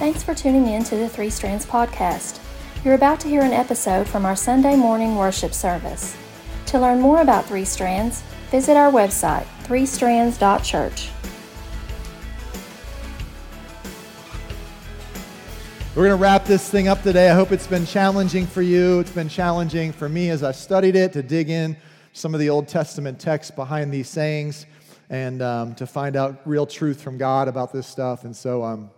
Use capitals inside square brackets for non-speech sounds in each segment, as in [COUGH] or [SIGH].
Thanks for tuning in to the Three Strands podcast. You're about to hear an episode from our Sunday morning worship service. To learn more about Three Strands, visit our website, threestrands.church. We're going to wrap this thing up today. I hope it's been challenging for you. It's been challenging for me as I studied it to dig in some of the Old Testament texts behind these sayings and um, to find out real truth from God about this stuff. And so um,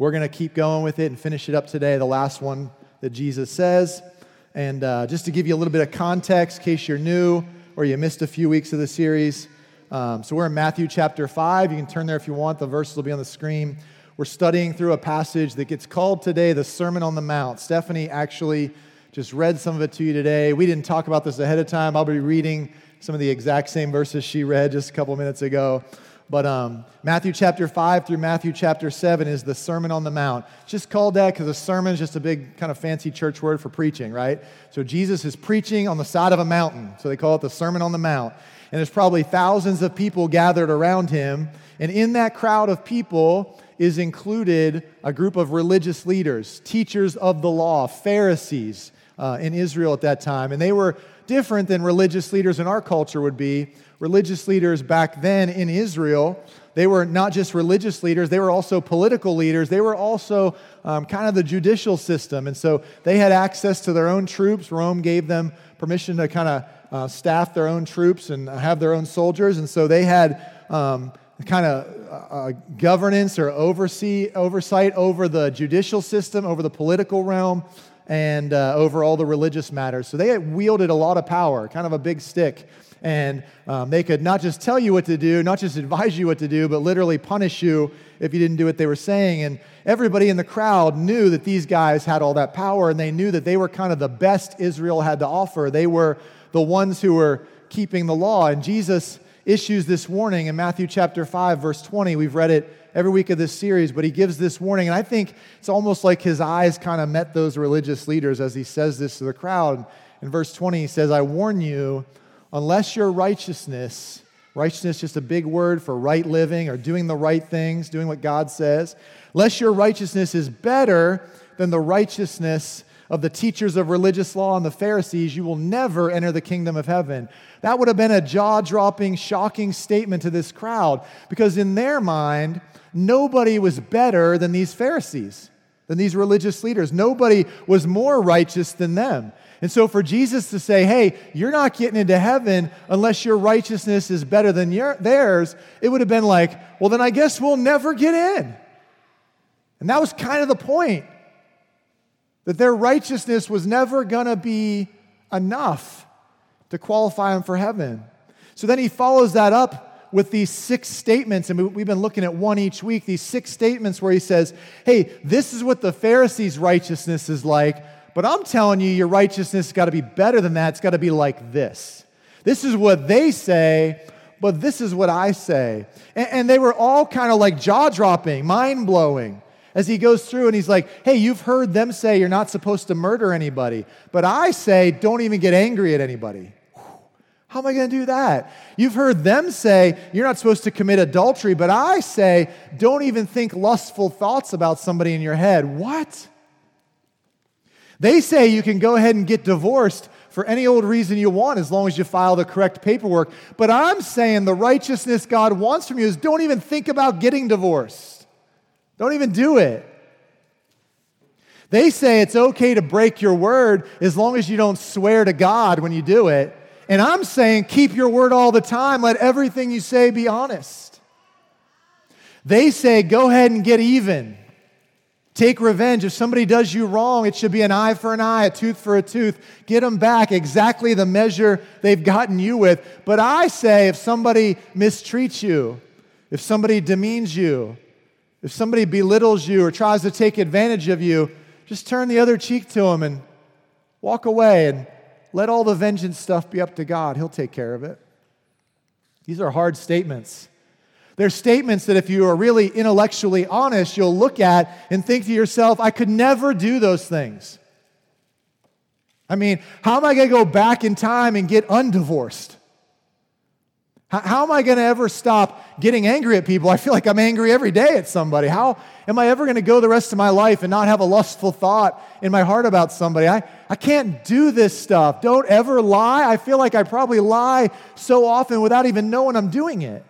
we're going to keep going with it and finish it up today, the last one that Jesus says. And uh, just to give you a little bit of context, in case you're new or you missed a few weeks of the series. Um, so we're in Matthew chapter 5. You can turn there if you want, the verses will be on the screen. We're studying through a passage that gets called today the Sermon on the Mount. Stephanie actually just read some of it to you today. We didn't talk about this ahead of time. I'll be reading some of the exact same verses she read just a couple minutes ago. But um, Matthew chapter 5 through Matthew chapter 7 is the Sermon on the Mount. Just called that because a sermon is just a big kind of fancy church word for preaching, right? So Jesus is preaching on the side of a mountain. So they call it the Sermon on the Mount. And there's probably thousands of people gathered around him. And in that crowd of people, is included a group of religious leaders, teachers of the law, Pharisees uh, in Israel at that time. And they were different than religious leaders in our culture would be. Religious leaders back then in Israel, they were not just religious leaders, they were also political leaders. They were also um, kind of the judicial system. And so they had access to their own troops. Rome gave them permission to kind of uh, staff their own troops and have their own soldiers. And so they had um, kind of uh, governance or oversee, oversight over the judicial system, over the political realm, and uh, over all the religious matters. So they wielded a lot of power, kind of a big stick. And um, they could not just tell you what to do, not just advise you what to do, but literally punish you if you didn't do what they were saying. And everybody in the crowd knew that these guys had all that power, and they knew that they were kind of the best Israel had to offer. They were the ones who were keeping the law. And Jesus issues this warning in Matthew chapter 5, verse 20. We've read it every week of this series, but he gives this warning. And I think it's almost like his eyes kind of met those religious leaders as he says this to the crowd. In verse 20, he says, I warn you, unless your righteousness, righteousness is just a big word for right living or doing the right things, doing what God says, unless your righteousness is better than the righteousness of the teachers of religious law and the Pharisees, you will never enter the kingdom of heaven. That would have been a jaw dropping, shocking statement to this crowd because, in their mind, nobody was better than these Pharisees, than these religious leaders. Nobody was more righteous than them. And so, for Jesus to say, hey, you're not getting into heaven unless your righteousness is better than your, theirs, it would have been like, well, then I guess we'll never get in. And that was kind of the point that their righteousness was never going to be enough to qualify them for heaven. So then he follows that up with these six statements, and we've been looking at one each week, these six statements where he says, Hey, this is what the Pharisees' righteousness is like, but I'm telling you, your righteousness has got to be better than that. It's got to be like this. This is what they say, but this is what I say. And, and they were all kind of like jaw dropping, mind blowing as he goes through and he's like, hey, you've heard them say you're not supposed to murder anybody, but I say don't even get angry at anybody. How am I going to do that? You've heard them say you're not supposed to commit adultery, but I say don't even think lustful thoughts about somebody in your head. What? They say you can go ahead and get divorced for any old reason you want as long as you file the correct paperwork. But I'm saying the righteousness God wants from you is don't even think about getting divorced. Don't even do it. They say it's okay to break your word as long as you don't swear to God when you do it. And I'm saying keep your word all the time. Let everything you say be honest. They say go ahead and get even. Take revenge. If somebody does you wrong, it should be an eye for an eye, a tooth for a tooth. Get them back exactly the measure they've gotten you with. But I say if somebody mistreats you, if somebody demeans you, if somebody belittles you or tries to take advantage of you, just turn the other cheek to them and walk away and let all the vengeance stuff be up to God. He'll take care of it. These are hard statements. They're statements that if you are really intellectually honest, you'll look at and think to yourself, I could never do those things. I mean, how am I going to go back in time and get undivorced? How, am I going to ever stop getting angry at people? I feel like I'm angry every day at somebody. How am I ever going to go the rest of my life and not have a lustful thought in my heart about somebody? I, I can't do this stuff. Don't ever lie. I feel like I probably lie so often without even knowing I'm doing it.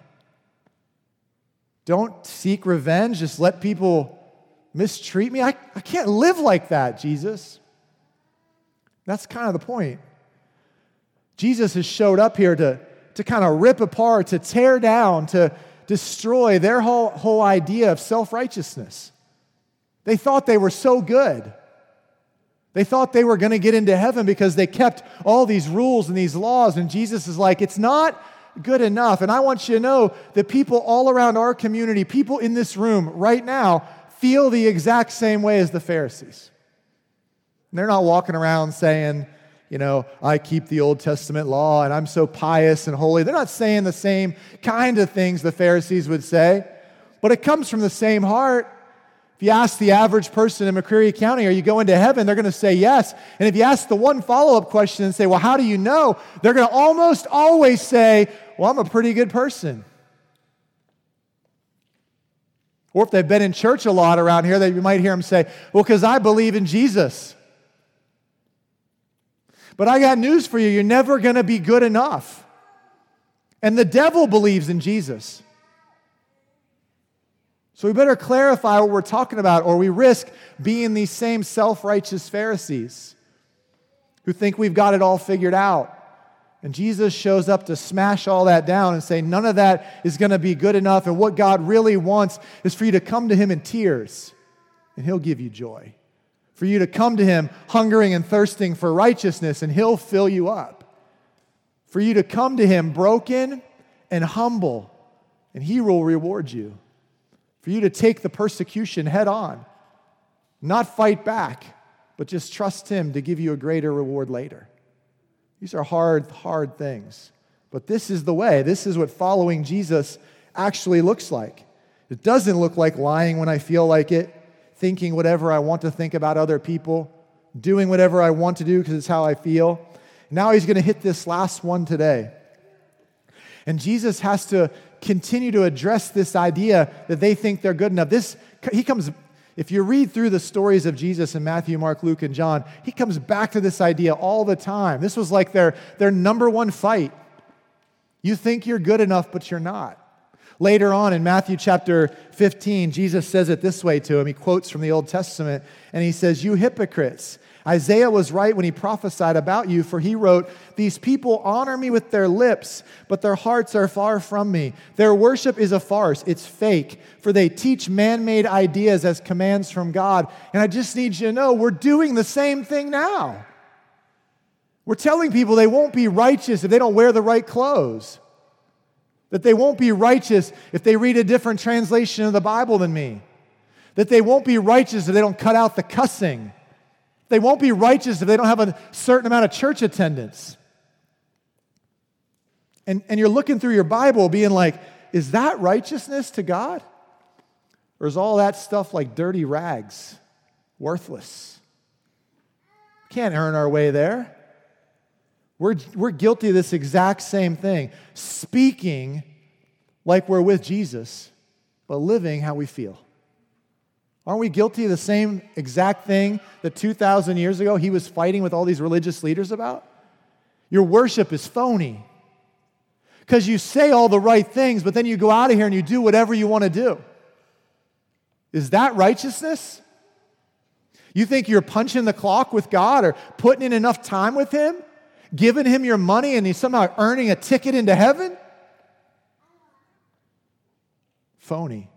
Don't seek revenge. Just let people mistreat me. I, I can't live like that, Jesus. That's kind of the point. Jesus has showed up here to to kind of rip apart, to tear down, to destroy their whole, whole idea of self righteousness. They thought they were so good. They thought they were going to get into heaven because they kept all these rules and these laws. And Jesus is like, it's not good enough. And I want you to know that people all around our community, people in this room right now, feel the exact same way as the Pharisees. they're not walking around saying, you know, I keep the Old Testament law and I'm so pious and holy. They're not saying the same kind of things the Pharisees would say, but it comes from the same heart. If you ask the average person in McCreary County, are you going to heaven? They're going to say yes. And if you ask the one follow up question and say, well, how do you know? They're going to almost always say, well, I'm a pretty good person. Or if they've been in church a lot around here, they, you might hear them say, well, because I believe in Jesus. But I got news for you you're never going to be good enough. And the devil believes in Jesus. So we better clarify what we're talking about, or we risk being these same self righteous Pharisees who think we've got it all figured out. And Jesus shows up to smash all that down and say, none of that is going to be good enough. And what God really wants is for you to come to Him in tears, and He'll give you joy for you to come to Him hungering and thirsting for righteousness, and He'll fill you up. For you to come to Him broken and humble, and He will reward you. For you to take the persecution head on, not fight back, but just trust Him to give you a greater reward later. These are hard, hard things. But this is the way. This is what following Jesus actually looks like. It doesn't look like lying when I feel like it thinking whatever I want to think about other people, doing whatever I want to do because it's how I feel. Now he's going to hit this last one today. And Jesus has to continue to address this idea that they think they're good enough. This he comes if you read through the stories of Jesus in Matthew, Mark, Luke, and John, he comes back to this idea all the time. This was like their, their number one fight. You think you're good enough, but you're not. Later on in Matthew chapter 15, Jesus says it this way to him. He quotes from the Old Testament and he says, You hypocrites. Isaiah was right when he prophesied about you, for he wrote, These people honor me with their lips, but their hearts are far from me. Their worship is a farce, it's fake, for they teach man made ideas as commands from God. And I just need you to know we're doing the same thing now. We're telling people they won't be righteous if they don't wear the right clothes that they won't be righteous if they read a different translation of the Bible than me, that they won't be righteous if they don't cut out the cussing, they won't be righteous if they don't have a certain amount of church attendance. And, and you're looking through your Bible being like, is that righteousness to God? Or is all that stuff like dirty rags, worthless? Can't earn our way there. We're, we're guilty of this exact same thing speaking like we're with Jesus, but living how we feel. Aren't we guilty of the same exact thing that 2,000 years ago he was fighting with all these religious leaders about? Your worship is phony. Because you say all the right things, but then you go out of here and you do whatever you want to do. Is that righteousness? You think you're punching the clock with God or putting in enough time with Him? giving him your money and he's somehow earning a ticket into heaven? Phony.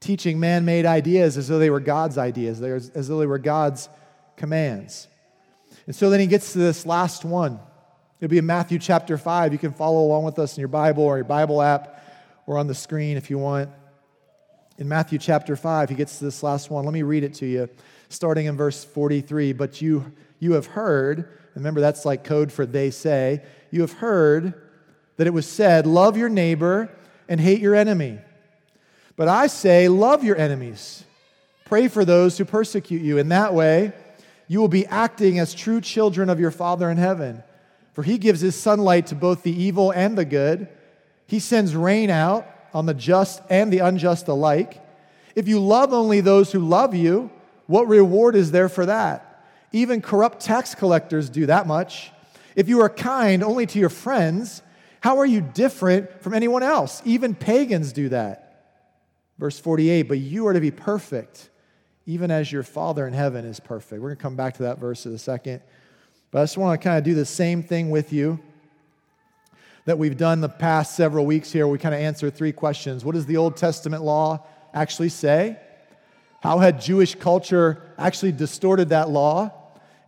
Teaching man made ideas as though they were God's ideas, as though they were God's commands. And so then he gets to this last one. It'll be in Matthew chapter 5. You can follow along with us in your Bible or your Bible app or on the screen if you want. In Matthew chapter 5, he gets to this last one. Let me read it to you, starting in verse 43. But you, you have heard Remember, that's like code for they say. You have heard that it was said, Love your neighbor and hate your enemy. But I say, Love your enemies. Pray for those who persecute you. In that way, you will be acting as true children of your Father in heaven. For he gives his sunlight to both the evil and the good. He sends rain out on the just and the unjust alike. If you love only those who love you, what reward is there for that? Even corrupt tax collectors do that much. If you are kind only to your friends, how are you different from anyone else? Even pagans do that. Verse 48 But you are to be perfect, even as your Father in heaven is perfect. We're going to come back to that verse in a second. But I just want to kind of do the same thing with you that we've done the past several weeks here. We kind of answer three questions. What does the Old Testament law actually say? How had Jewish culture actually distorted that law?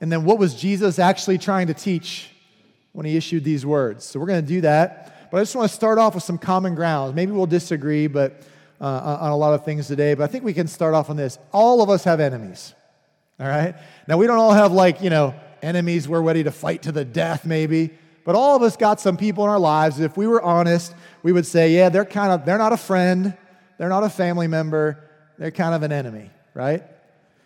And then what was Jesus actually trying to teach when he issued these words? So we're going to do that. But I just want to start off with some common grounds. Maybe we'll disagree but, uh, on a lot of things today, but I think we can start off on this. All of us have enemies. All right? Now, we don't all have, like, you know, enemies we're ready to fight to the death, maybe. But all of us got some people in our lives. If we were honest, we would say, yeah, they're kind of, they're not a friend, they're not a family member, they're kind of an enemy, right?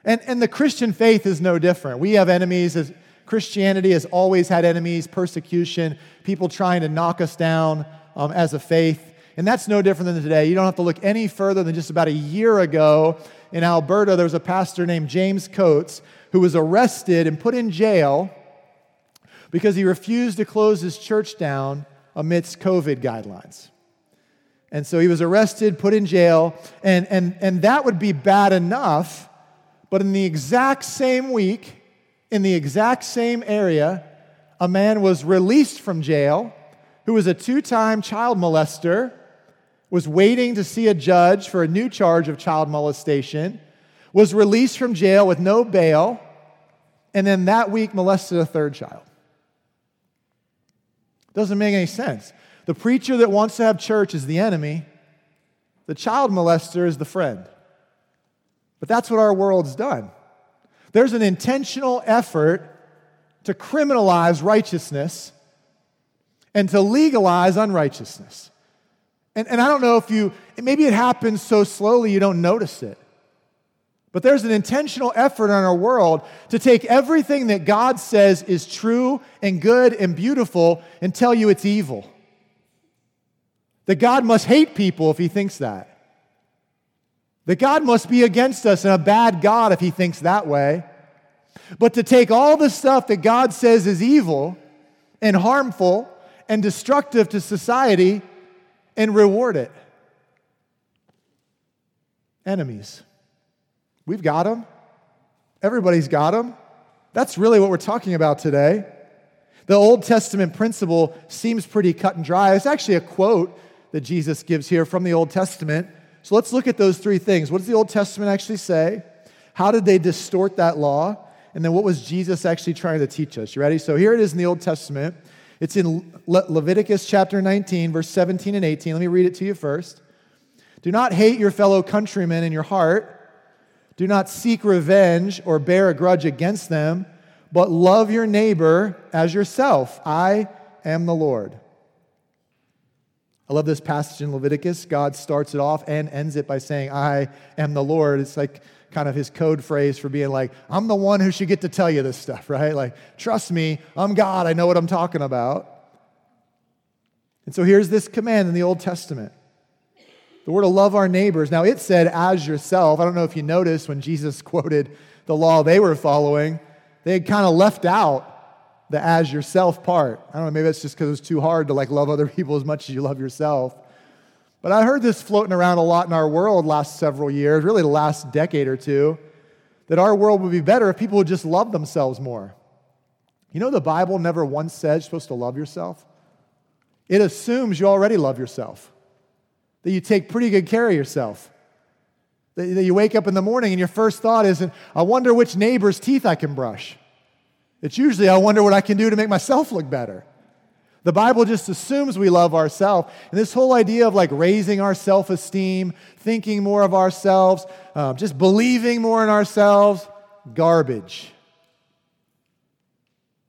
And, and the Christian faith is no different. We have enemies. As Christianity has always had enemies, persecution, people trying to knock us down um, as a faith. And that's no different than today. You don't have to look any further than just about a year ago in Alberta. There was a pastor named James Coates who was arrested and put in jail because he refused to close his church down amidst COVID guidelines. And so he was arrested, put in jail, and, and, and that would be bad enough. But in the exact same week, in the exact same area, a man was released from jail who was a two time child molester, was waiting to see a judge for a new charge of child molestation, was released from jail with no bail, and then that week molested a third child. Doesn't make any sense. The preacher that wants to have church is the enemy, the child molester is the friend. But that's what our world's done. There's an intentional effort to criminalize righteousness and to legalize unrighteousness. And, and I don't know if you, maybe it happens so slowly you don't notice it. But there's an intentional effort in our world to take everything that God says is true and good and beautiful and tell you it's evil. That God must hate people if he thinks that. That God must be against us and a bad God if he thinks that way. But to take all the stuff that God says is evil and harmful and destructive to society and reward it. Enemies. We've got them. Everybody's got them. That's really what we're talking about today. The Old Testament principle seems pretty cut and dry. It's actually a quote that Jesus gives here from the Old Testament. So let's look at those three things. What does the Old Testament actually say? How did they distort that law? And then what was Jesus actually trying to teach us? You ready? So here it is in the Old Testament. It's in Le- Leviticus chapter 19, verse 17 and 18. Let me read it to you first. Do not hate your fellow countrymen in your heart do not seek revenge or bear a grudge against them, but love your neighbor as yourself. I am the Lord. I love this passage in Leviticus. God starts it off and ends it by saying, I am the Lord. It's like kind of his code phrase for being like, I'm the one who should get to tell you this stuff, [LAUGHS] right? Like, trust me, I'm God. I know what I'm talking about. And so here's this command in the Old Testament the word to love our neighbors. Now, it said, as yourself. I don't know if you noticed when Jesus [LAUGHS] quoted the law they were following, they had kind of left out the as yourself part. I don't know, maybe that's just because it was too hard to like love other [LAUGHS] people as much as you love yourself. But I heard this floating around a lot in our world last several years, really the last decade or two, that our world would be better if people would just love themselves more. You know, the Bible never once said you're supposed to love yourself. It assumes you already love yourself that you take pretty good care of yourself. That, you wake up in the morning and your first thought isn't, I wonder which neighbor's teeth I can brush. It's usually, I wonder what I can do to make myself look better. The Bible just assumes we love ourselves. And this whole idea of like raising our self esteem, thinking more of ourselves, um, just believing more in ourselves, garbage.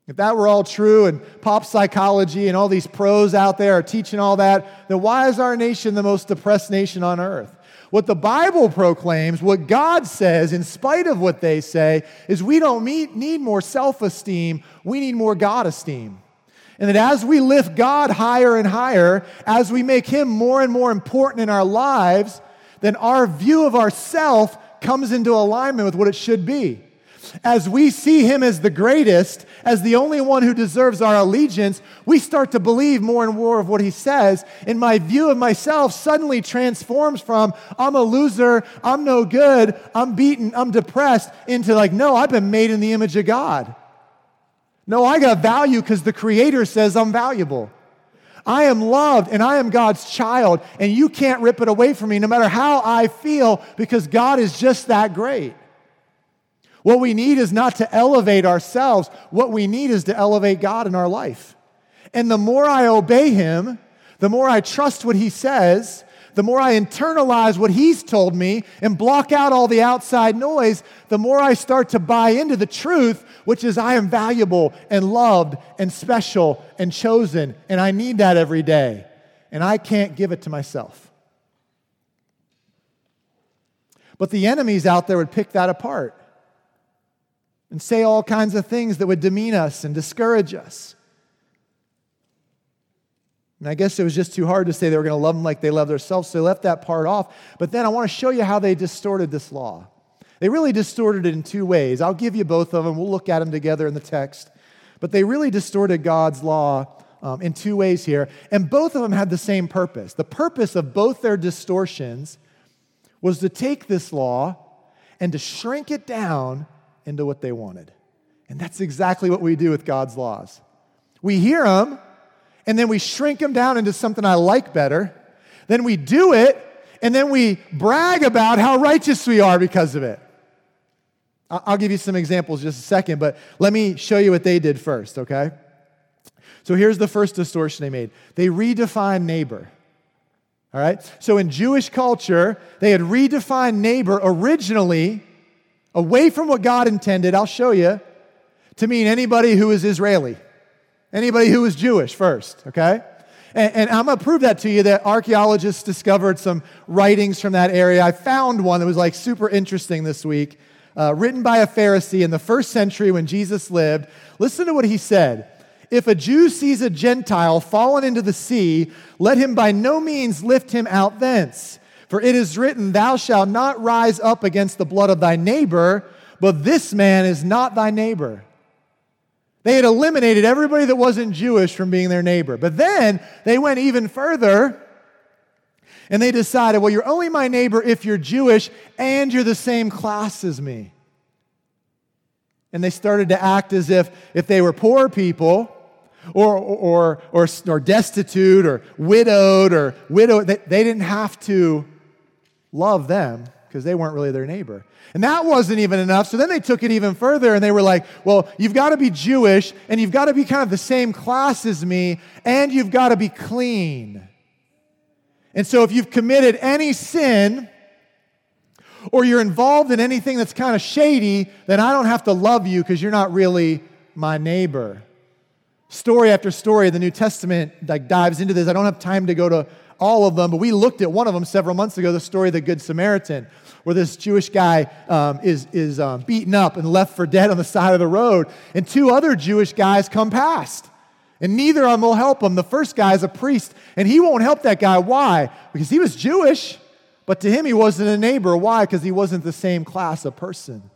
If that were all true and pop psychology and all these pros out there are teaching all that, then why is our nation the most depressed nation on earth? What the Bible proclaims, what God says, in spite of what they say, is we don't need more self esteem, we need more God esteem. And that as we lift God higher and higher, as we make Him more and more important in our lives, then our view of ourself comes into alignment with what it should be. As we see him as the greatest, as the only one who deserves our allegiance, we start to believe more and more of what he says. And my view of myself suddenly transforms from, I'm a loser, I'm no good, I'm beaten, I'm depressed, into like, no, I've been made in the image of God. No, I got value because the Creator says I'm valuable. I am loved and I am God's child, and you can't rip it away from me no matter how I feel because God is just that great. What we need is not to elevate ourselves, what we need is to elevate God in our life. And the more I obey Him, the more I trust what He says, the more I internalize what He's told me and block out all the outside noise, the more I start to buy into the truth, which is I am valuable and loved and special and chosen, and I need that every day. And I can't give it to myself. But the enemies out there would pick that apart and say all kinds of things that would demean us and discourage us. And I guess it was just too hard to say they were going to love them like they love themselves, so they left that part off. But then I want to show you how they distorted this law. They really distorted it in two ways. I'll give you both of them. We'll look at them together in the text. But they really distorted God's law um, in two ways here. And both of them had the same purpose. The purpose of both their distortions was to take this law and to shrink it down into what they wanted. And that's exactly what we do with God's laws. We hear them, and then we shrink them down into something I like better. Then we do it, and then we brag about how righteous we are because of it. I'll give you some examples just a second, but let me show you what they did first, okay? So here's the first distortion they made they redefined neighbor. All right? So in Jewish culture, they had redefined neighbor originally away from what God intended, I'll show you, to mean anybody who is Israeli, anybody who was Jewish first, okay? And, and, I'm to prove that to you that archaeologists discovered some writings from that area. I found one that was like super interesting this week, uh, written by a Pharisee in the first century when Jesus lived. Listen to what he said. If a Jew sees a Gentile fallen into the sea, let him by no means lift him out thence. For it is written, Thou shalt not rise up against the blood of thy neighbor, but this man is not thy neighbor. They had eliminated everybody that wasn't Jewish from being their neighbor. But then they went even further and they decided, well, you're only my neighbor if you're Jewish and you're the same class as me. And they started to act as if if they were poor people or, or, or, or destitute or widowed or widowed, they, they didn't have to love them because they weren't really their neighbor. And that wasn't even enough. So then they took it even further and they were like, well, you've got to be Jewish and you've got to be kind of the same class as me and you've got to be clean. And so if you've committed any sin or you're involved in anything that's kind of shady, then I don't have to love you because you're not really my neighbor. Story after story the New Testament like dives into this. I don't have time to go to all of them, but we looked at one of them several months ago the story of the Good Samaritan, where this Jewish guy um, is, is um, beaten up and left for dead on the side of the road, and two other Jewish guys come past. And neither of them will help him. The first guy is a priest, and he won't help that guy. Why? Because he was Jewish, but to him he wasn't a neighbor. Why? Because he wasn't the same class of person.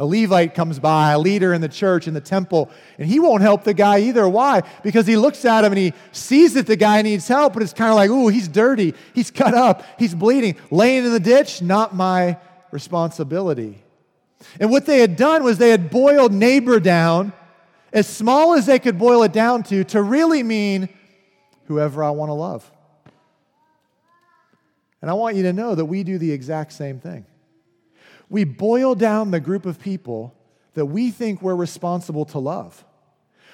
A Levite comes by, a leader in the church, in the temple, and he won't help the guy either. Why? Because he looks at him and he sees that the guy needs help, but it's kind of like, ooh, he's dirty, he's cut up, he's bleeding, laying in the ditch, not my responsibility. And what they had done was they had boiled neighbor down as small as they could boil it down to, to really mean whoever I want to love. And I want you to know that we do the exact same thing we boil down the group of people that we think we're responsible to love.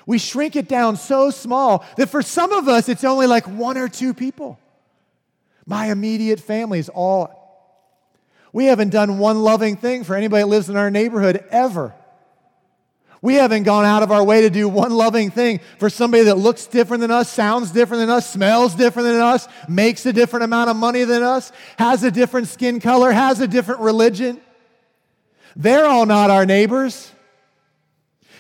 We shrink it down so small that for some of us, it's only like one or two people. My immediate family is all. We haven't done one loving thing for anybody that lives in our neighborhood ever. We haven't gone out of our way to do one loving thing for somebody that looks different than us, sounds different than us, smells different than us, makes a different amount of money than us, has a different skin color, has a different religion. They're all not our neighbors.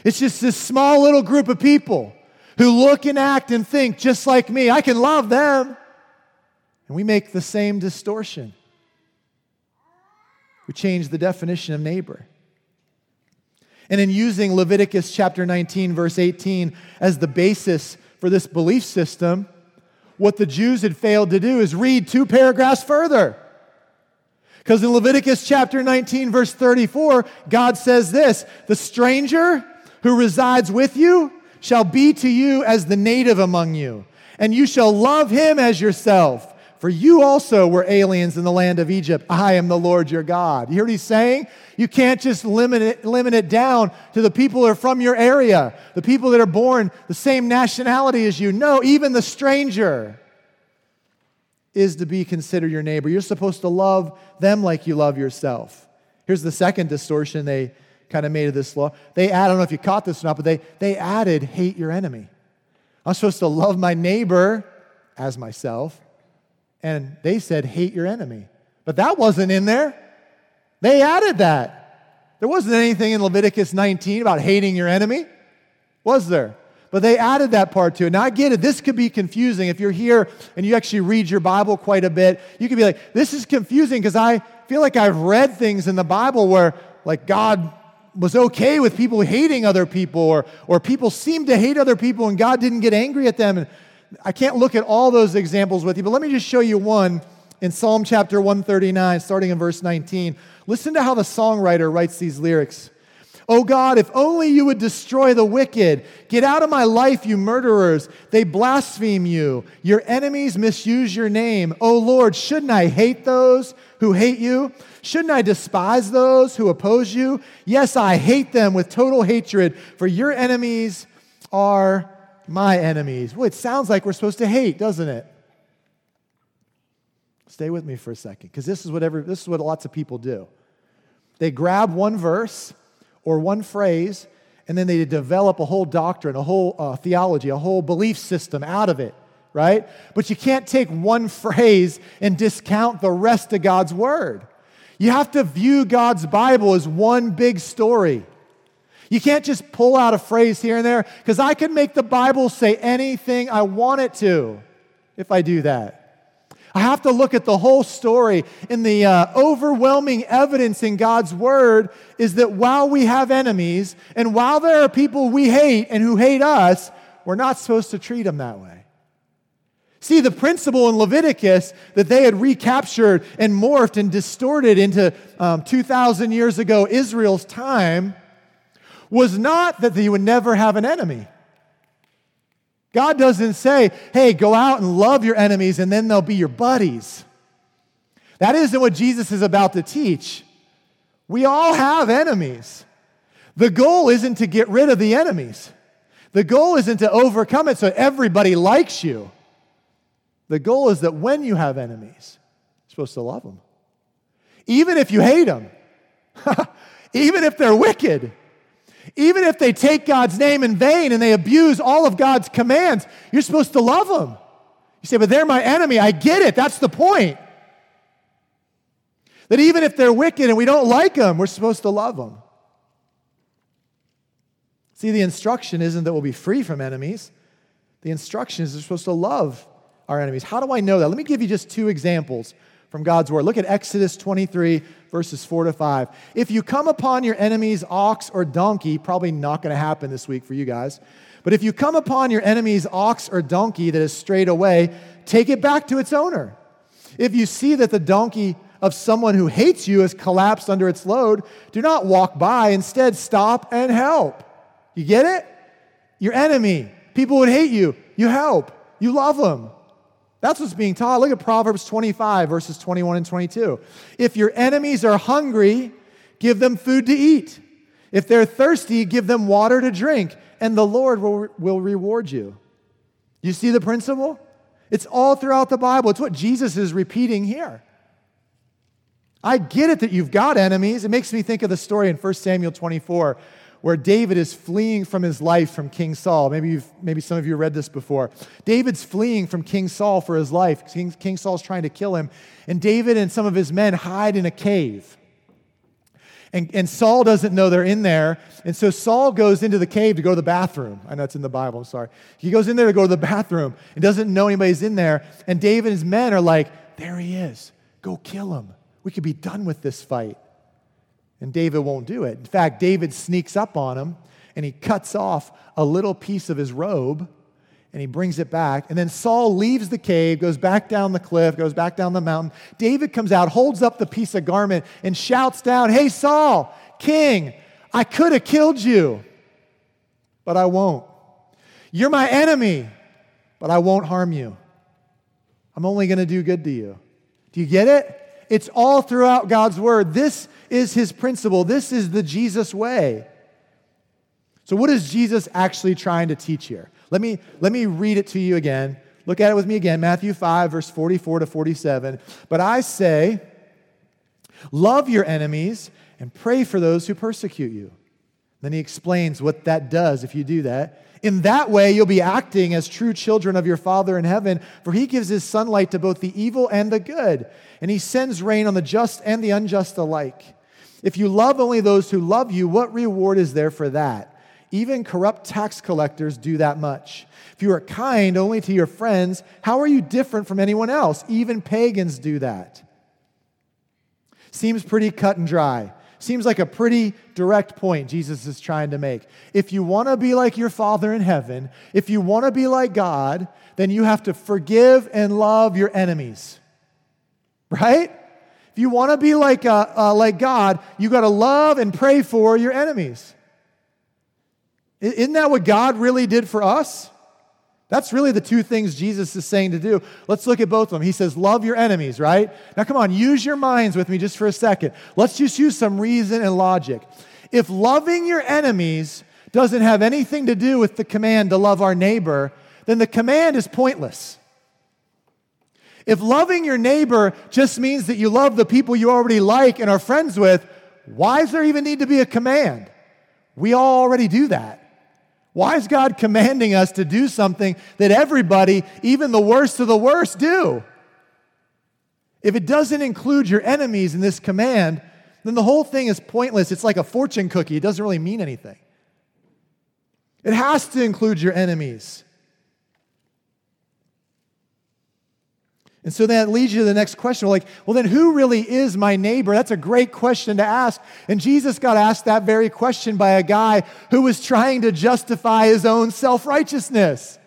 It's just this small little group of people who look and act and think just like me. I can love them. And we make the same distortion. We change the definition of neighbor. And in using Leviticus chapter 19, verse 18, as the basis for this belief system, what the Jews had failed to do is read two paragraphs further. Because in Leviticus chapter 19, verse 34, God says this The stranger who resides with you shall be to you as the native among you, and you shall love him as yourself. For you also were aliens in the land of Egypt. I am the Lord your God. You hear what he's saying? You can't just limit it, limit it down to the people that are from your area, the people that are born the same nationality as you. No, even the stranger is to be considered your neighbor. You're supposed to love them like you love yourself. Here's the second distortion they kind of made of this law. They add, I don't know if you caught this or not, but they, they added hate your enemy. I'm supposed to love my neighbor as myself. And they said hate your enemy. But that wasn't in there. They added that. There wasn't anything in Leviticus 19 about hating your enemy, was there? But they added that part to it. Now, I get it. This could be confusing. If you're here and you actually read your Bible quite a bit, you could be like, this is confusing because I feel like I've read things in the Bible where, like, God was okay with people hating other people, or, or people seemed to hate other people and God didn't get angry at them. And I can't look at all those examples with you, but let me just show you one in Psalm chapter 139, starting in verse 19. Listen to how the songwriter writes these lyrics. Oh God, if only you would destroy the wicked. Get out of my life, you murderers. They blaspheme you. Your enemies misuse your name. Oh Lord, shouldn't I hate those who hate you? Shouldn't I despise those who oppose you? Yes, I hate them with total hatred, for your enemies are my enemies. Well, it sounds like we're supposed to hate, doesn't it? Stay with me for a second, because this is what every, this is what lots of people do. They grab one verse or one phrase, and then they develop a whole doctrine, a whole uh, theology, a whole belief system out of it, right? But you can't take one [LAUGHS] phrase and discount the rest of God's word. You have to view God's Bible as one big story. You can't just pull out a phrase here and there, because I can make the Bible say anything I want it to if I do that. I have to look at the whole story. And the uh, overwhelming evidence in God's word is that while we have enemies and while there are people we hate and who hate us, we're not supposed to treat them that way. See, the principle in Leviticus that they had recaptured and morphed and distorted into um, 2,000 years ago Israel's time was not that they would never have an enemy. God doesn't say, hey, go out and love your enemies and then they'll be your buddies. That isn't what Jesus is about to teach. We all have enemies. The goal isn't to get rid of the enemies, the goal isn't to overcome it so everybody likes you. The goal is that when you have enemies, you're supposed to love them. Even if you hate them, [LAUGHS] even if they're wicked, even if they take God's name in vain and they abuse all of God's commands, you're supposed to love them. You say, but they're my enemy. I get it. That's the point. That even if they're wicked and we don't like them, we're supposed to love them. See, the instruction isn't that we'll be free from enemies. The instruction is we're supposed to love our enemies. How do I know that? Let me give you just two examples from God's word. Look at Exodus 23, verses 4 to 5. If you come upon your enemy's ox or donkey, probably not going to happen this week for you guys, but if you come upon your enemy's ox or donkey that has strayed away, take it back to its owner. If you see that the donkey of someone who hates you has collapsed under its load, do not walk by. Instead, stop and help. You get it? Your enemy, people would hate you. You help, you love them. That's what's being taught. Look at Proverbs 25, verses 21 and 22. If your enemies are hungry, give them food to eat. If they're thirsty, give them water to drink, and the Lord will, will reward you. You see the principle? It's all throughout the Bible. It's what Jesus is repeating here. I get it that you've got enemies. It makes me think of the story in 1 Samuel 24 where David is fleeing from his life from King Saul. Maybe, you've, maybe some of you read this before. David's fleeing from King Saul for his life. King, King Saul's trying to kill him. And David and some of his men hide in a cave. And, and Saul doesn't know they're in there. And so Saul goes into the cave to go to the bathroom. I know it's in the Bible, I'm sorry. He goes in there to go to the bathroom and doesn't know anybody's in there. And David and his men are like, There he is. Go kill him. We could be done with this fight. And David won't do it. In fact, David sneaks up on him and he cuts off a little piece of his robe and he brings it back. And then Saul leaves the cave, goes back down the cliff, goes back down the mountain. David comes out, holds up the piece of garment, and shouts down, Hey, Saul, king, I could have killed you, but I won't. You're my enemy, but I won't harm you. I'm only going to do good to you. Do you get it? It's all throughout God's word. This is his principle, this is the Jesus way. So, what is Jesus actually trying to teach here? Let me, let me read it to you again. Look at it with me again Matthew 5, verse 44 to 47. But I say, love your enemies and pray for those who persecute you. Then he explains what that does if you do that. In that way, you'll be acting as true children of your Father in heaven, for he gives his sunlight to both the evil and the good, and he sends rain on the just and the unjust alike. If you love only those who love you, what reward is there for that? Even corrupt tax collectors do that much. If you are kind only to your friends, how are you different from anyone else? Even pagans do that. Seems pretty cut and dry. Seems like a pretty direct point Jesus is trying to make. If you want to be like your Father in heaven, if you want to be like God, then you have to forgive and love your enemies. Right? If you want to be like, uh, uh, like God, you got to love and pray for your enemies. Isn't that what God really did for us? That's really the two things Jesus is saying to do. Let's look at both of them. He says, Love your enemies, right? Now, come on, use your minds with me just for a second. Let's just use some reason and logic. If loving your enemies doesn't have anything to do with the command to love our neighbor, then the command is pointless. If loving your neighbor just means that you love the people you already like and are friends with, why does there even need to be a command? We all already do that. Why is God commanding us to do something that everybody, even the worst of the worst, do? If it doesn't include your enemies in this command, then the whole thing is pointless. It's like a fortune cookie, it doesn't really mean anything. It has to include your enemies. And so that leads you to the next question. Like, well, then who really is my neighbor? That's a great question to ask. And Jesus got asked that very question by a guy who was trying to justify his own self righteousness.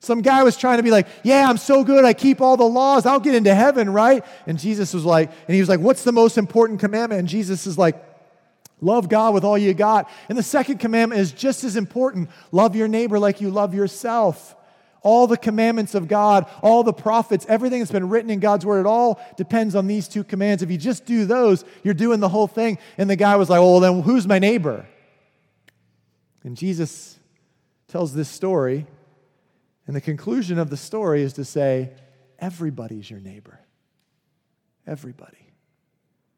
Some guy was trying to be like, yeah, I'm so good. I keep all the laws. I'll get into heaven, right? And Jesus was like, and he was like, what's the most important commandment? And Jesus is like, love God with all you got. And the second commandment is just as important love your neighbor like you love yourself all the commandments of God, all the prophets, everything that's been written in God's word, it all depends on these two commands. If you just do those, you're doing the whole thing. And the guy was like, well, then who's my neighbor? And Jesus tells this story. And the conclusion of the story is to say, everybody's your neighbor. Everybody.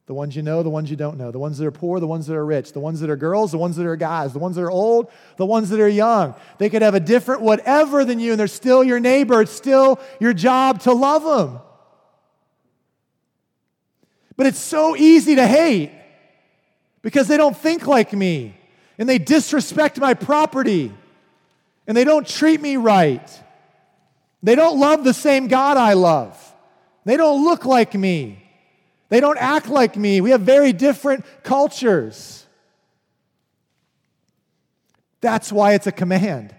The ones you know, the ones you don't know, the ones that are poor, the ones that are rich, the ones that are girls, the ones that are guys, the ones that are old, the ones that are young. They could have a different whatever than you, and they're still your neighbor. It's still your job to love them. But it's so easy to hate because they don't think like me, and they disrespect my property, and they don't treat me right. They don't love the same God I love. They don't look like me. They don't act like me. We have very different cultures. That's why it's a command.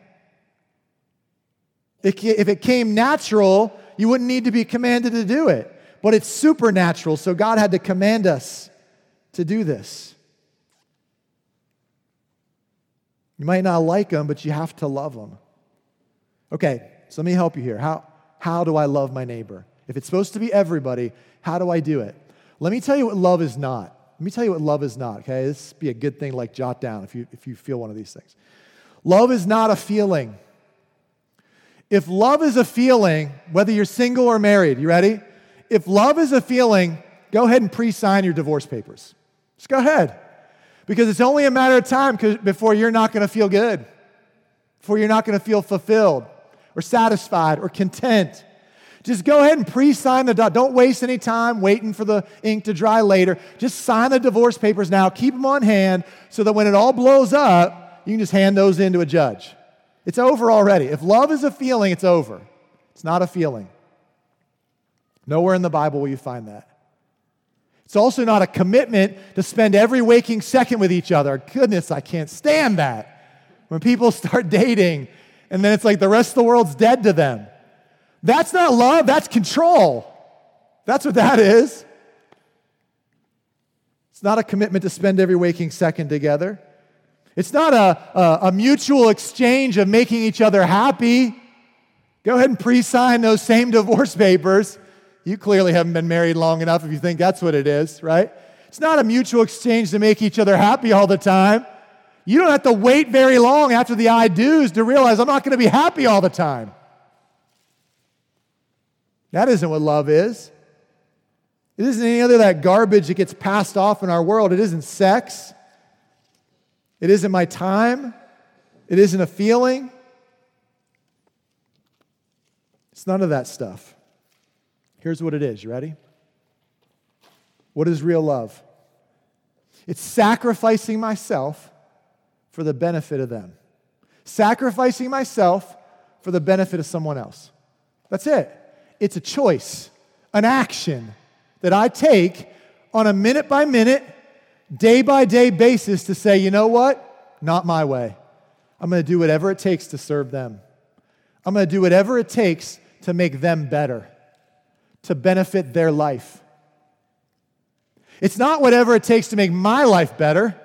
If it came natural, you wouldn't need to be commanded to do it. But it's supernatural, so God had to command us to do this. You might not like them, but you have to love them. Okay, so let me help you here. How, how do I love my neighbor? If it's supposed to be everybody, how do I do it? Let me tell you what love is not. Let me tell you what love is not, okay? This be a good thing, like jot down if you, if you feel one of these things. Love is not a feeling. If love is a feeling, whether you're single or married, you ready? If love is a feeling, go ahead and pre sign your divorce papers. Just go ahead. Because it's only a matter of time before you're not to feel good, before you're not to feel fulfilled or satisfied or content. Just go ahead and pre sign the dot. Don't waste any time waiting for the ink to dry later. Just sign the divorce papers now. Keep them on hand so that when it all blows up, you can just hand those in to a judge. It's over already. If love is a feeling, it's over. It's not a feeling. Nowhere in the Bible will you find that. It's also not a commitment to spend every waking second with each other. Goodness, I can't stand that. When people [LAUGHS] start dating and then it's like the rest of the world's dead to them. That's not love, that's control. That's what that is. It's not a commitment to spend every waking second together. It's not a, a, a mutual exchange of making each other happy. Go ahead and pre sign those same divorce papers. You clearly haven't been married long enough if you think that's what it is, right? It's not a mutual exchange to make each other happy all the time. You don't have to wait very long after the I do's to realize I'm not going to be happy all the time. That isn't what love is. It isn't any other that garbage that gets passed off in our world. It isn't sex. It isn't my time. It isn't a feeling. It's none of that stuff. Here's what it is. You ready? What is real love? It's sacrificing myself for the benefit of them. Sacrificing myself for the benefit of someone else. That's it. It's a choice, an action that I take on a minute by minute, day by day basis to say, you know what? Not my way. I'm going to do whatever it takes to serve them. I'm going to do whatever it takes to make them better, to benefit their life. It's not whatever it takes to make my life better.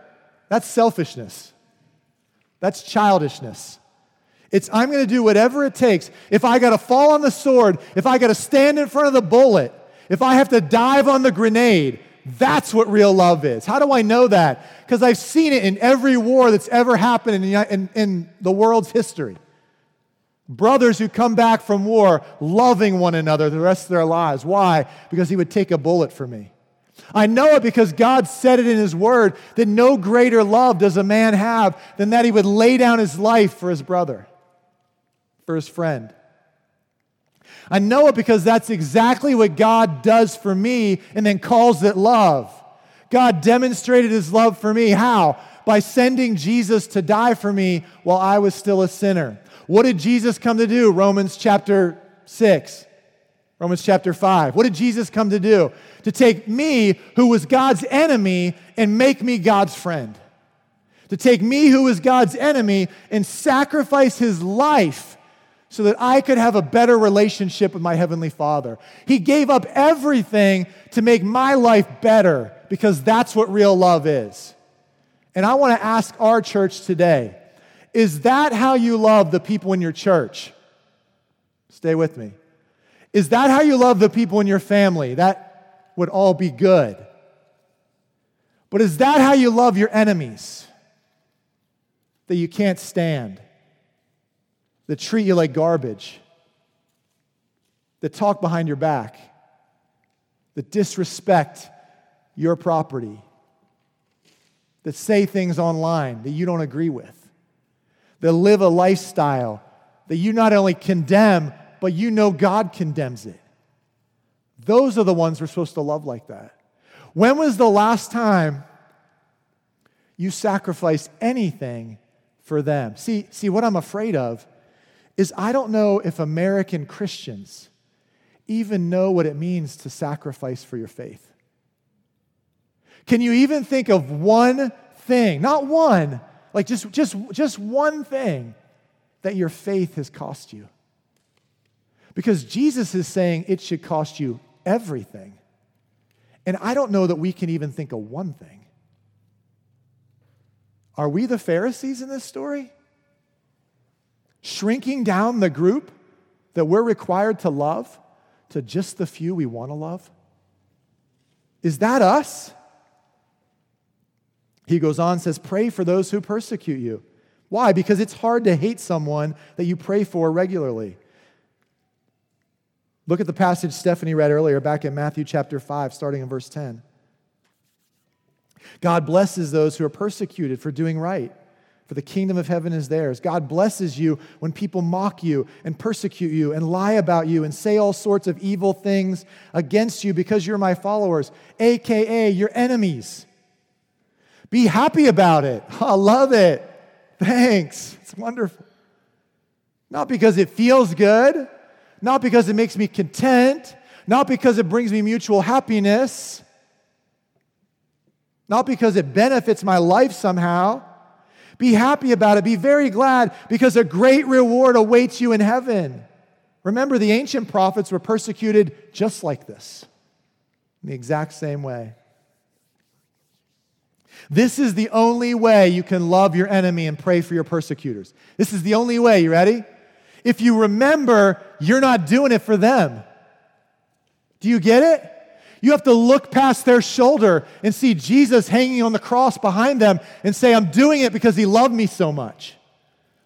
That's selfishness. That's childishness. It's I'm going to do whatever it takes. If I got to fall on the sword, if I got to stand in front of the bullet, if I have to dive on the grenade, that's what real love is. How do I know that? Because I've seen it in every war that's ever happened in, in, in, the world's history. Brothers who come back from war loving one another the rest of their lives. Why? Because he would take a bullet for me. I know it because God said it in His Word that no greater love does a man have than that he would lay down his life for his brother, for his friend. I know it because that's exactly what God does for me and then calls it love. God demonstrated his love for me. How? By sending Jesus to die for me while I was still a sinner. What did Jesus come to do? Romans chapter 6. Romans chapter 5. What did Jesus come to do? To take me, who was God's enemy, and make me God's friend. To take me, who was God's enemy, and sacrifice his life so that I could have a better relationship with my Heavenly Father. He gave up everything to make my life better because that's what real love is. And I want to ask our church today is that how you love the people in your church? Stay with me. Is that how you love the people in your family? That would all be good. But is that how you love your enemies that you can't stand? That treat you like garbage, that talk behind your back, that disrespect your property, that say things online that you don't agree with, that live a lifestyle that you not only condemn, but you know God condemns it. Those are the ones we're supposed to love like that. When was the last time you sacrificed anything for them? See, see what I'm afraid of is I don't know if American Christians even know what it means to sacrifice for your faith. Can you even think of one thing, not one, like just, just, just one thing that your faith has cost you? Because Jesus is saying it should cost you everything. And I don't know that we can even think of one thing. Are we the Pharisees in this story? Shrinking down the group that we're required to love to just the few we want to love? Is that us? He goes on says pray for those who persecute you. Why? Because it's hard to hate someone that you pray for regularly. Look at the passage Stephanie read earlier back in Matthew chapter 5 starting in verse 10. God blesses those who are persecuted for doing right for the kingdom of heaven is theirs. God blesses you when people mock you and persecute you and lie about you and say all sorts of evil things against you because you're my followers, AKA your enemies. Be happy about it. [LAUGHS] I love it. Thanks. It's wonderful. Not because it feels good, not because it makes me content, not because it brings me mutual happiness, not because it benefits my life somehow be happy about it. Be very glad because a great reward awaits you in heaven. Remember, the ancient prophets were persecuted just like this, in the exact same way. This is the only way you can love your enemy and pray for your persecutors. This is the only way. You ready? If you remember, you're not doing it for them. Do you get it? You have to look past their shoulder and see Jesus hanging on the cross behind them and say, I'm doing it because he loved me so much.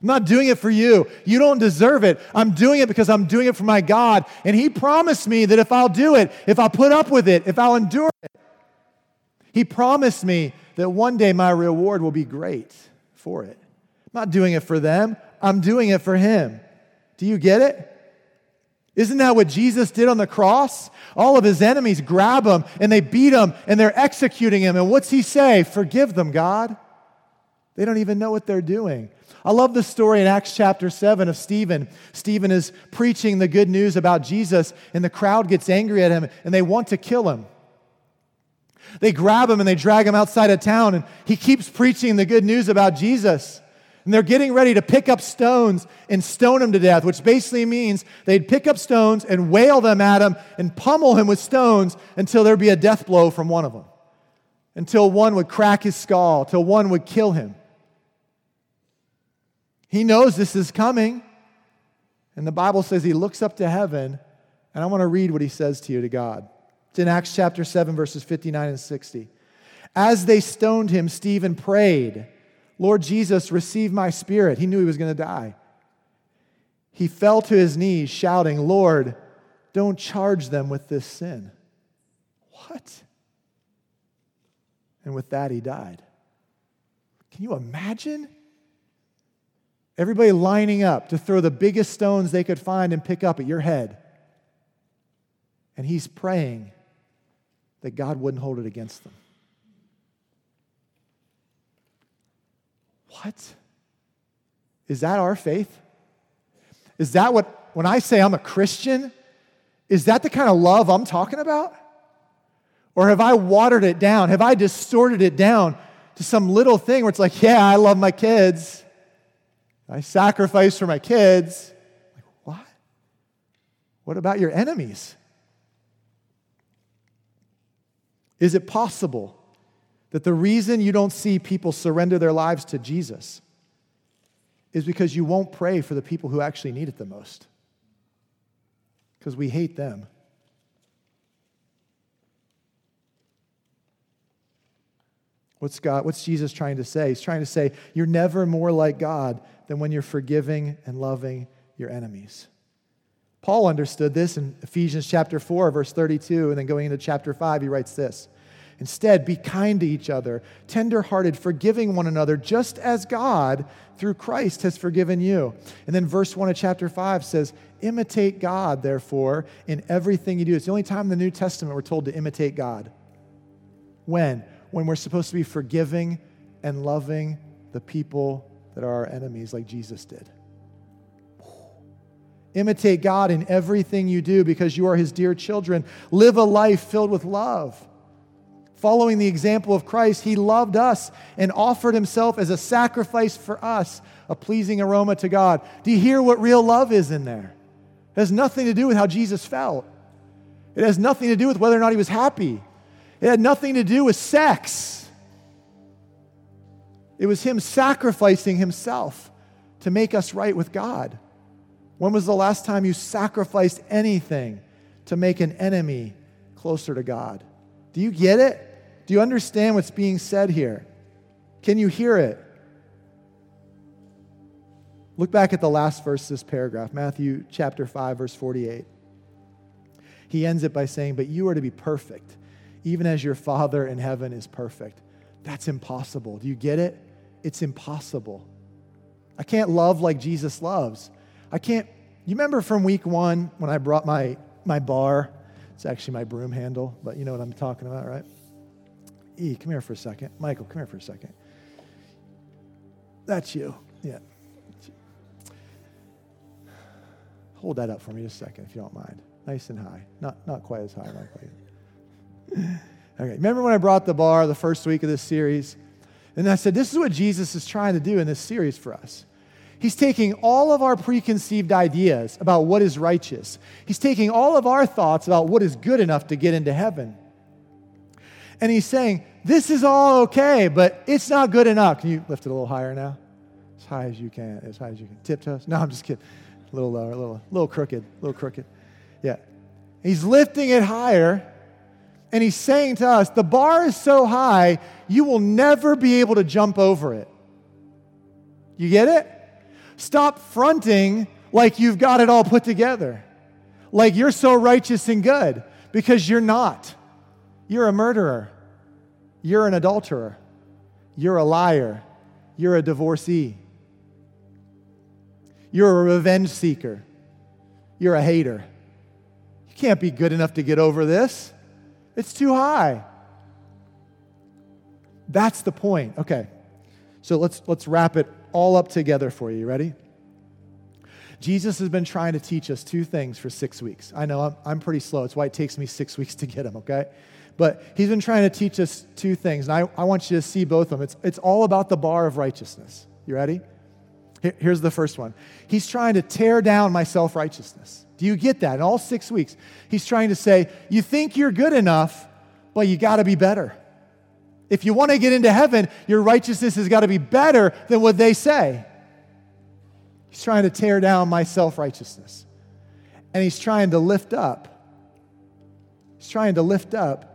I'm not doing it for you. You don't deserve it. I'm doing it because I'm doing it for my God. And he promised me that if I'll do it, if I'll put up with it, if I'll endure it, he promised me that one day my reward will be great for it. I'm not doing it for them, I'm doing it for him. Do you get it? Isn't that what Jesus did on the cross? All of his enemies grab him and they beat him and they're executing him. And what's he say? Forgive them, God. They don't even know what they're doing. I love the story in Acts chapter 7 of Stephen. Stephen is preaching the good news about Jesus, and the crowd gets angry at him and they want to kill him. They grab him and they drag him outside of town, and he keeps preaching the good news about Jesus. And they're getting ready to pick up stones and stone him to death, which basically means they'd pick up stones and wail them at him and pummel him with stones until there'd be a death blow from one of them, until one would crack his skull, till one would kill him. He knows this is coming. And the Bible says he looks up to heaven, and I want to read what he says to you to God. It's in Acts chapter 7, verses 59 and 60. As they stoned him, Stephen prayed. Lord Jesus, receive my spirit. He knew he was going to die. He fell to his knees, shouting, Lord, don't charge them with this sin. What? And with that, he died. Can you imagine? Everybody lining up to throw the biggest stones they could find and pick up at your head. And he's praying that God wouldn't hold it against them. What? Is that our faith? Is that what, when I say I'm a Christian, is that the kind of love I'm talking about? Or have I watered it down? Have I distorted it down to some little thing where it's like, yeah, I love my kids. I sacrifice for my kids. Like, what? What about your enemies? Is it possible that the reason you don't see people surrender their lives to Jesus is because you won't pray for the people who actually need it the most. Because we hate them. What's God, what's Jesus trying to say? He's trying to say, you're never more like God than when you're forgiving and loving your enemies. Paul understood this in Ephesians chapter 4, verse 32, and then going into chapter 5, he writes this Instead, be kind to each other, tenderhearted, forgiving one another, just as God, through Christ, has forgiven you. And then verse 1 of chapter 5 says, Imitate God, therefore, in everything you do. It's the only time in the New Testament we're told to imitate God. When? When we're supposed to be forgiving and loving the people that are our enemies, like Jesus did. Imitate God in everything you do because you are his dear children. Live a life filled with love. Following the example of Christ, he loved us and offered himself as a sacrifice for us, a pleasing aroma to God. Do you hear what real love is in there? It has nothing to do with how Jesus felt. It has nothing to do with whether or not he was happy. It had nothing to do with sex. It was him sacrificing himself to make us right with God. When was the last time you sacrificed anything to make an enemy closer to God? Do you get it? Do you understand what's being said here? Can you hear it? Look back at the last verse of this paragraph, Matthew chapter 5, verse 48. He ends it by saying, But you are to be perfect, even as your Father in heaven is perfect. That's impossible. Do you get it? It's impossible. I can't love like Jesus loves. I can't. You remember from week one when I brought my, my bar? It's actually my broom handle, but you know what I'm talking about, right? E, come here for a second. Michael, come here for a second. That's you. Yeah. Hold that up for me just a second, if you don't mind. Nice and high. Not, not quite as high, quite. [LAUGHS] okay. Remember when I brought the bar the first week of this series? And I said, this is what Jesus is trying to do in this series for us. He's taking all of our preconceived ideas about what is righteous. He's taking all of our thoughts about what is good enough to get into heaven. And he's saying, This is all okay, but it's not good enough. Can you lift it a little higher now? As high as you can, as high as you can. Tiptoes? No, I'm just kidding. A little lower, a little, a little crooked, a little crooked. Yeah. He's lifting it higher, and he's saying to us, The bar is so high, you will never be able to jump over it. You get it? Stop fronting like you've got it all put together, like you're so righteous and good, because you're not. You're a murderer. You're an adulterer. You're a liar. You're a divorcee. You're a revenge seeker. You're a hater. You can't be good enough to get over this. It's too high. That's the point. Okay. So let's, let's wrap it all up together for you. Ready? Jesus has been trying to teach us two things for six weeks. I know I'm, I'm pretty slow. It's why it takes me six weeks to get them, okay? But he's been trying to teach us two things, and I, I want you to see both of them. It's, it's all about the bar of righteousness. You ready? Here, here's the first one. He's trying to tear down my self righteousness. Do you get that? In all six weeks, he's trying to say, You think you're good enough, but you got to be better. If you want to get into heaven, your righteousness has got to be better than what they say. He's trying to tear down my self righteousness. And he's trying to lift up. He's trying to lift up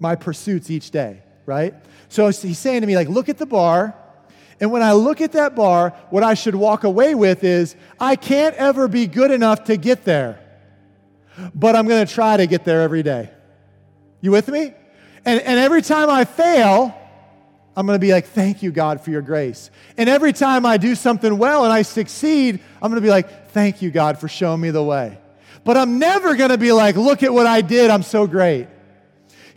my pursuits each day, right? So he's saying to me, like, look at the bar. And when I look at that bar, what I should walk away with is I can't ever be good enough to get there, but I'm going to try to get there every day. You with me? And, and every time I fail, I'm going to be like, thank you, God, for your grace. And every time I do something well and I succeed, I'm going to be like, thank you, God, for showing me the way. But I'm never going to be like, look at what I did, I'm so great.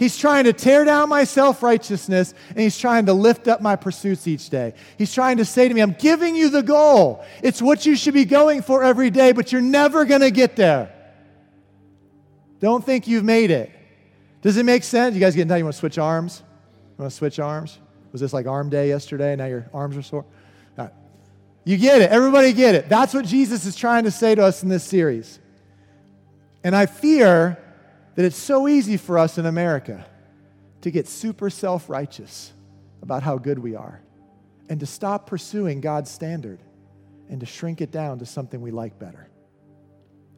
He's trying to tear down my self righteousness and he's trying to lift up my pursuits each day. He's trying to say to me, I'm giving you the goal. It's what you should be going for every day, but you're never going to get there. Don't think you've made it. Does it make sense? You guys getting done? You want to switch arms? You want to switch arms? Was this like arm day yesterday? Now your arms are sore? You get it. Everybody get it. That's what Jesus is trying to say to us in this series. And I fear that it's so easy for us in America to get super self righteous about how good we are and to stop pursuing God's standard and to shrink it down to something we like better.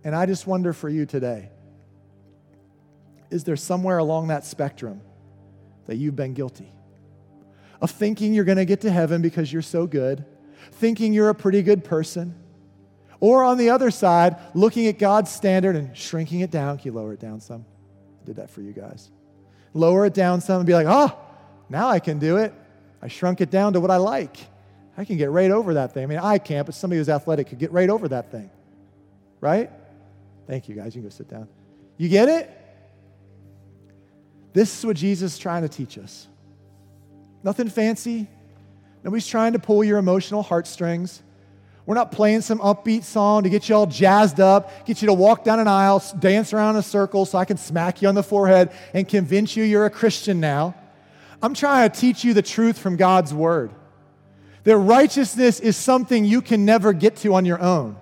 And I just wonder for you today is there somewhere along that spectrum that you've been guilty of thinking you're going to get to heaven because you're so good, thinking you're a pretty good person? Or on the other side, looking at God's standard and shrinking it down. Can you lower it down some? Did that for you guys. Lower it down some and be like, oh, now I can do it. I shrunk it down to what I like. I can get right over that thing. I mean, I can't, but somebody who's athletic could get right over that thing. Right? Thank you, guys. You can go sit down. You get it? This is what Jesus is trying to teach us. Nothing fancy. Nobody's trying to pull your emotional heartstrings. We're not playing some upbeat song to get you all jazzed up, get you to walk down an aisle, dance around in a circle so I can smack you on the forehead and convince you you're a Christian now. I'm trying to teach you the truth from God's word. That righteousness is something you can never get to on your own.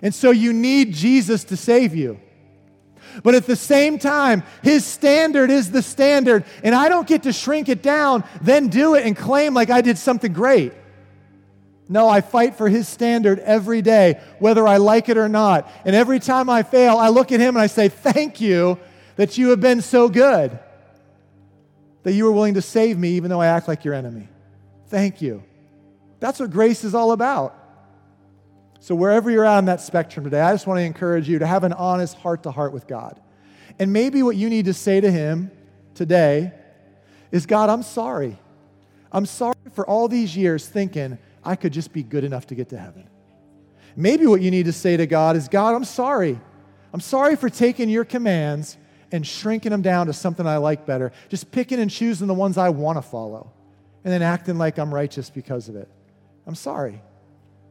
And so you need Jesus to save you. But at the same time, his standard is the standard, and I don't get to shrink it down, then do it and claim like I did something great. No, I fight for his standard every day, whether I like it or not. And every time I fail, I look at him and I say, Thank you that you have been so good, that you were willing to save me even though I act like your enemy. Thank you. That's what grace is all about. So, wherever you're at on that spectrum today, I just want to encourage you to have an honest heart to heart with God. And maybe what you need to say to Him today is God, I'm sorry. I'm sorry for all these years thinking I could just be good enough to get to heaven. Maybe what you need to say to God is God, I'm sorry. I'm sorry for taking your commands and shrinking them down to something I like better, just picking and choosing the ones I want to follow, and then acting like I'm righteous because of it. I'm sorry.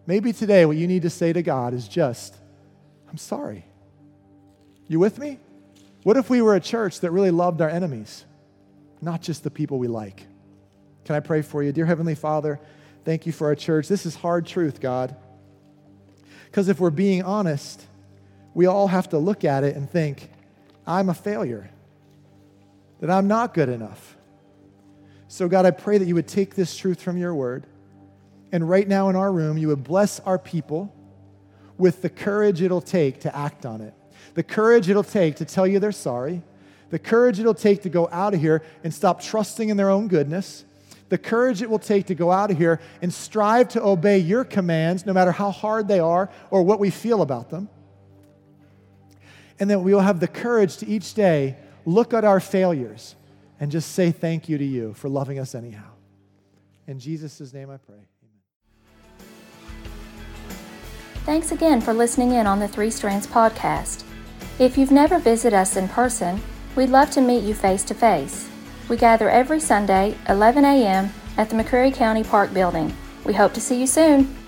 Maybe today what you need to say to God is just, I'm sorry. You with me? What if we were a church that really loved our enemies, not just the people we like? Can I pray for you? Dear Heavenly Father, thank you for our church. This is hard truth, God. Because if we're being honest, we all have to look at it and think, I'm a failure, that I'm not good enough. So, God, I pray that you would take this truth from your word, and right now in our room, you would bless our people with the courage it'll take to act on it, the courage it'll take to tell you they're sorry, the courage it'll take to go out of here and stop trusting in their own goodness, the courage it will take to go out of here and strive to obey your commands, no matter how hard they are or what we feel about them and that we will have the courage to each day look at our failures and just say thank you to you for loving us anyhow. In Jesus' name I pray. Thanks again for listening in on the Three Strands podcast. If you've never visited us in person, we'd love to meet you face to face. We gather every Sunday, 11 a.m., at the McCreary County Park Building. We hope to see you soon.